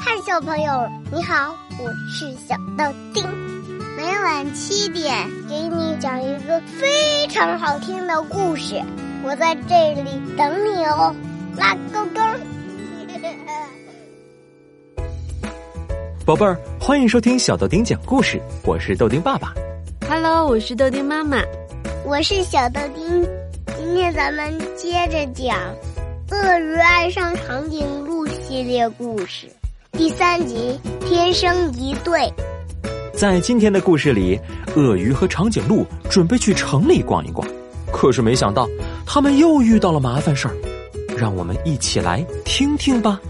嗨，小朋友，你好，我是小豆丁。每晚七点给你讲一个非常好听的故事，我在这里等你哦，拉勾勾。宝贝儿，欢迎收听小豆丁讲故事，我是豆丁爸爸。Hello，我是豆丁妈妈，我是小豆丁。今天咱们接着讲《鳄鱼爱上长颈鹿》系列故事。第三集，天生一对。在今天的故事里，鳄鱼和长颈鹿准备去城里逛一逛，可是没想到他们又遇到了麻烦事儿。让我们一起来听听吧。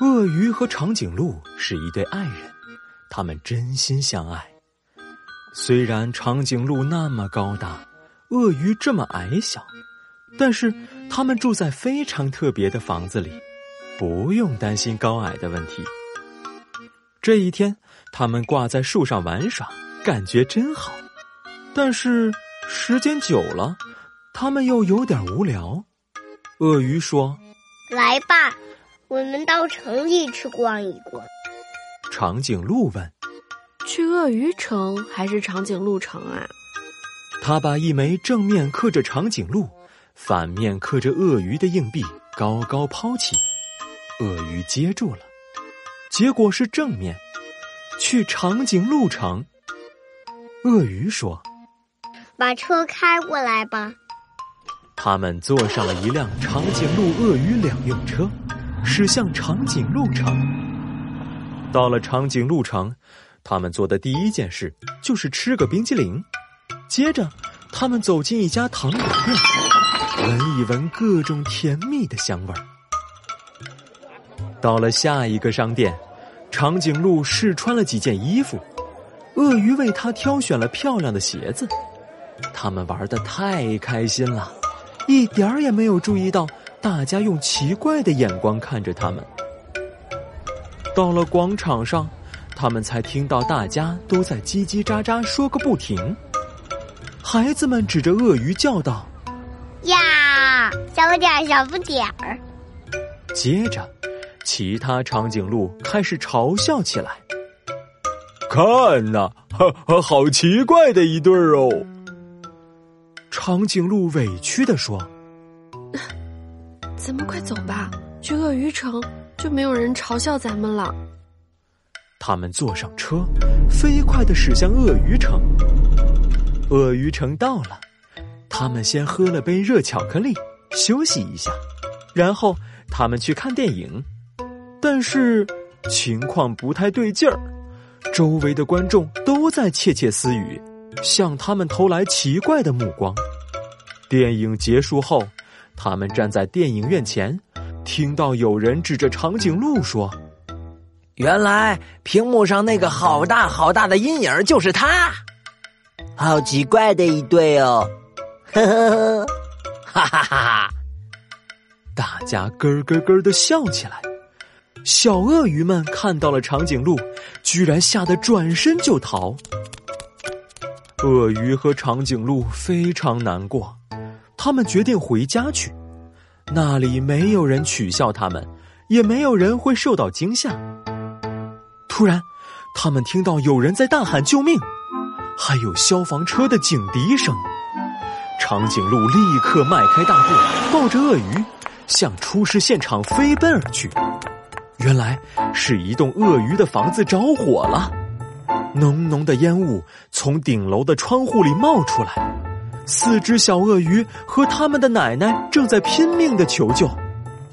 鳄鱼和长颈鹿是一对爱人，他们真心相爱。虽然长颈鹿那么高大。鳄鱼这么矮小，但是他们住在非常特别的房子里，不用担心高矮的问题。这一天，他们挂在树上玩耍，感觉真好。但是时间久了，他们又有点无聊。鳄鱼说：“来吧，我们到城里去逛一逛。”长颈鹿问：“去鳄鱼城还是长颈鹿城啊？”他把一枚正面刻着长颈鹿、反面刻着鳄鱼的硬币高高抛起，鳄鱼接住了。结果是正面，去长颈鹿城。鳄鱼说：“把车开过来吧。”他们坐上了一辆长颈鹿鳄鱼两用车，驶向长颈鹿城。到了长颈鹿城，他们做的第一件事就是吃个冰激凌。接着，他们走进一家糖果店，闻一闻各种甜蜜的香味儿。到了下一个商店，长颈鹿试穿了几件衣服，鳄鱼为他挑选了漂亮的鞋子。他们玩的太开心了，一点儿也没有注意到大家用奇怪的眼光看着他们。到了广场上，他们才听到大家都在叽叽喳喳说个不停。孩子们指着鳄鱼叫道：“呀，小不点儿，小不点儿！”接着，其他长颈鹿开始嘲笑起来：“看呐，好奇怪的一对儿哦！”长颈鹿委屈的说：“咱们快走吧，去鳄鱼城就没有人嘲笑咱们了。”他们坐上车，飞快的驶向鳄鱼城。鳄鱼城到了，他们先喝了杯热巧克力，休息一下，然后他们去看电影。但是情况不太对劲儿，周围的观众都在窃窃私语，向他们投来奇怪的目光。电影结束后，他们站在电影院前，听到有人指着长颈鹿说：“原来屏幕上那个好大好大的阴影就是他。”好奇怪的一对哦，呵呵呵，哈哈哈哈！大家咯咯咯的笑起来。小鳄鱼们看到了长颈鹿，居然吓得转身就逃。鳄鱼和长颈鹿非常难过，他们决定回家去，那里没有人取笑他们，也没有人会受到惊吓。突然，他们听到有人在大喊救命。还有消防车的警笛声，长颈鹿立刻迈开大步，抱着鳄鱼，向出事现场飞奔而去。原来是一栋鳄鱼的房子着火了，浓浓的烟雾从顶楼的窗户里冒出来。四只小鳄鱼和他们的奶奶正在拼命的求救：“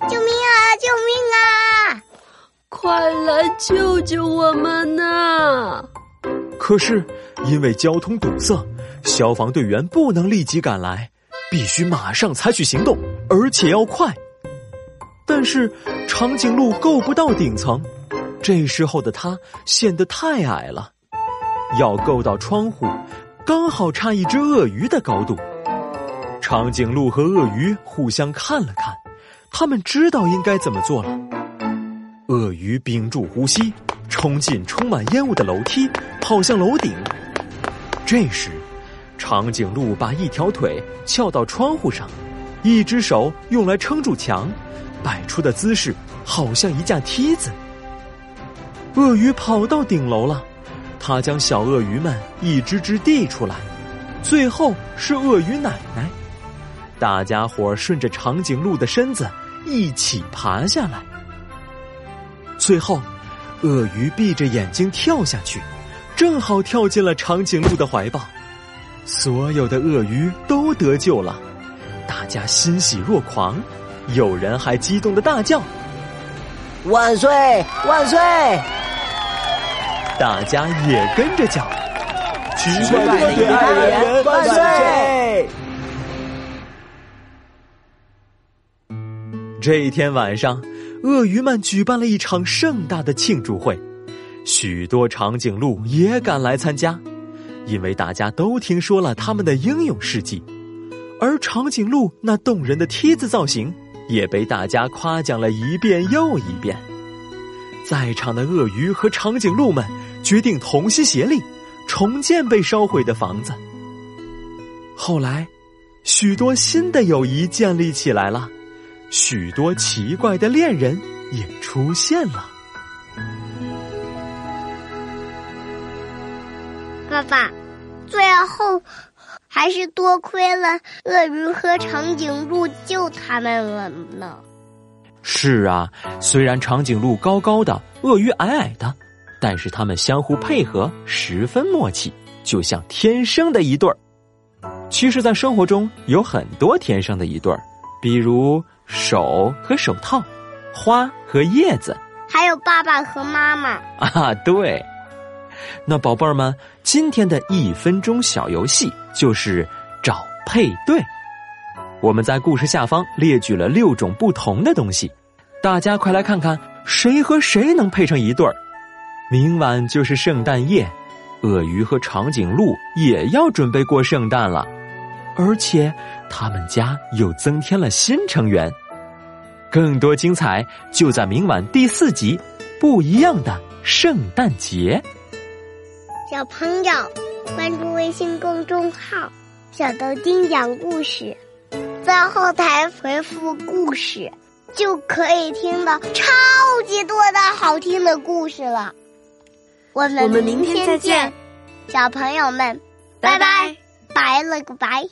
救命啊！救命啊！快来救救我们呐！”可是，因为交通堵塞，消防队员不能立即赶来，必须马上采取行动，而且要快。但是长颈鹿够不到顶层，这时候的它显得太矮了，要够到窗户，刚好差一只鳄鱼的高度。长颈鹿和鳄鱼互相看了看，他们知道应该怎么做了。鳄鱼屏住呼吸。冲进充满烟雾的楼梯，跑向楼顶。这时，长颈鹿把一条腿翘到窗户上，一只手用来撑住墙，摆出的姿势好像一架梯子。鳄鱼跑到顶楼了，它将小鳄鱼们一只只递出来，最后是鳄鱼奶奶。大家伙顺着长颈鹿的身子一起爬下来，最后，鳄鱼闭着眼睛跳下去，正好跳进了长颈鹿的怀抱。所有的鳄鱼都得救了，大家欣喜若狂，有人还激动的大叫：“万岁！万岁！”大家也跟着叫：“奇怪的一代人万岁！”这一天晚上，鳄鱼们举办了一场盛大的庆祝会，许多长颈鹿也赶来参加。因为大家都听说了他们的英勇事迹，而长颈鹿那动人的梯子造型也被大家夸奖了一遍又一遍。在场的鳄鱼和长颈鹿们决定同心协力，重建被烧毁的房子。后来，许多新的友谊建立起来了，许多奇怪的恋人也出现了。爸爸，最后还是多亏了鳄鱼和长颈鹿救他们了呢。是啊，虽然长颈鹿高高的，鳄鱼矮矮的，但是他们相互配合，十分默契，就像天生的一对儿。其实，在生活中有很多天生的一对儿，比如手和手套，花和叶子，还有爸爸和妈妈。啊，对。那宝贝儿们，今天的一分钟小游戏就是找配对。我们在故事下方列举了六种不同的东西，大家快来看看谁和谁能配成一对儿。明晚就是圣诞夜，鳄鱼和长颈鹿也要准备过圣诞了，而且他们家又增添了新成员。更多精彩就在明晚第四集《不一样的圣诞节》。小朋友，关注微信公众号“小豆丁讲故事”，在后台回复“故事”，就可以听到超级多的好听的故事了。我们我们明天再见，小朋友们，拜拜，拜了个拜。